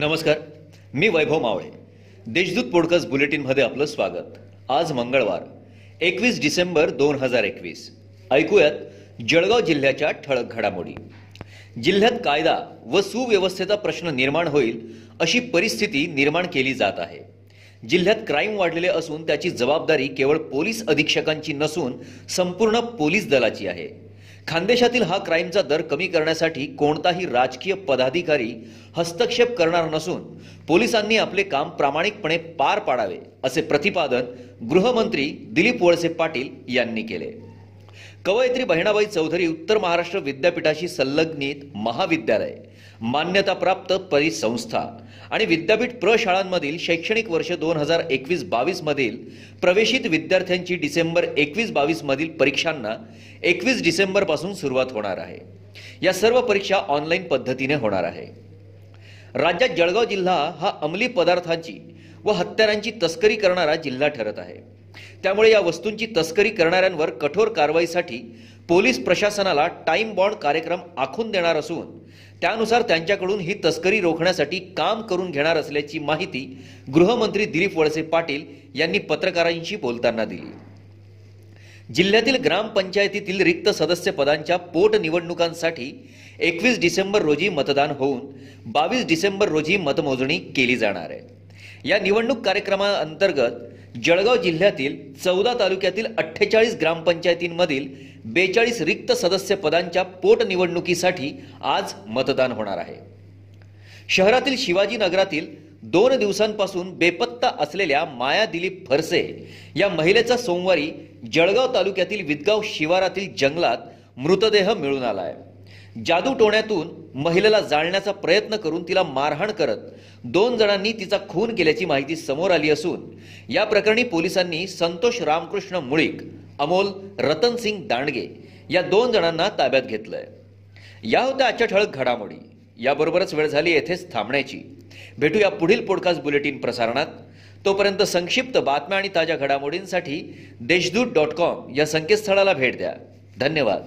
नमस्कार मी वैभव मावळे. देशदूत पॉडकास्ट बुलेटिनमध्ये आपलं स्वागत. आज मंगळवार एकवीस डिसेंबर दोन हजार एकवीस. ऐकूयात जळगाव जिल्ह्याच्या ठळक घडामोडी. जिल्ह्यात कायदा व सुव्यवस्थेचा प्रश्न निर्माण होईल अशी परिस्थिती निर्माण केली जात आहे. जिल्ह्यात क्राईम वाढलेले असून त्याची जबाबदारी केवळ पोलीस अधीक्षकांची नसून संपूर्ण पोलीस दलाची आहे. खानदेशातील हा क्राईमचा दर कमी करण्यासाठी कोणताही राजकीय पदाधिकारी हस्तक्षेप करणार नसून पोलिसांनी आपले काम प्रामाणिकपणे पार पाडावे असे प्रतिपादन गृहमंत्री दिलीप वळसे पाटील यांनी केले. कवयित्री बहिणाबाई चौधरी उत्तर महाराष्ट्र विद्यापीठाशी संलग्नित महाविद्यालय. मान्यताप्राप्त परिसंस्था. आणि विद्यापीठ प्रशाळांमधील शैक्षणिक वर्ष दोन हजार एकवीस बावीसमधील प्रवेशित विद्यार्थ्यांची डिसेंबर एकवीस बावीसमधील परीक्षांना एकवीस डिसेंबरपासून सुरुवात होणार आहे. या सर्व परीक्षा ऑनलाईन पद्धतीने होणार आहे. राज्यात जळगाव जिल्हा हा अंमली पदार्थांची व हत्यारांची तस्करी करणारा जिल्हा ठरत आहे. त्यामुळे या वस्तूंची तस्करी करणाऱ्यांवर कठोर कारवाईसाठी पोलीस प्रशासनाला टाइम बॉन्ड कार्यक्रम आखून देणार असून त्यानुसार त्यांच्याकडून ही तस्करी रोखण्यासाठी काम करून घेणार असल्याची माहिती गृहमंत्री दिलीप वळसे पाटील यांनी पत्रकारांशी बोलताना दिली. जिल्ह्यातील ग्रामपंचायतीतील रिक्त सदस्य पदांच्या पोटनिवडणुकांसाठी एकवीस डिसेंबर रोजी मतदान होऊन बावीस डिसेंबर रोजी मतमोजणी केली जाणार आहे. या निवडणूक कार्यक्रमाअंतर्गत जळगाव जिल्ह्यातील चौदा तालुक्यातील अठ्ठेचाळीस ग्रामपंचायतींमधील बेचाळीस रिक्त सदस्य पदांच्या पोटनिवडणुकीसाठी आज मतदान होणार आहे. शहरातील शिवाजी नगरातील दोन दिवसांपासून बेपत्ता असलेल्या माया दिलीप फरसे या महिलेचा सोमवारी जळगाव तालुक्यातील विदगाव शिवारातील जंगलात मृतदेह मिळून आला आहे. जादू टोण्यातून महिलेला जाळण्याचा प्रयत्न करून तिला मारहाण करत दोन जणांनी तिचा खून केल्याची माहिती समोर आली असून या प्रकरणी पोलिसांनी संतोष रामकृष्ण मुळीक अमोल रतनसिंग दांडगे या दोन जणांना ताब्यात घेतलंय. या होत्या आजच्या ठळक घडामोडी. याबरोबरच वेळ झाली येथेच थांबण्याची. भेटूया पुढील पॉडकास्ट बुलेटिन प्रसारणात. तोपर्यंत संक्षिप्त बातम्या आणि ताज्या घडामोडींसाठी देशदूत डॉट कॉम या संकेतस्थळाला भेट द्या. धन्यवाद.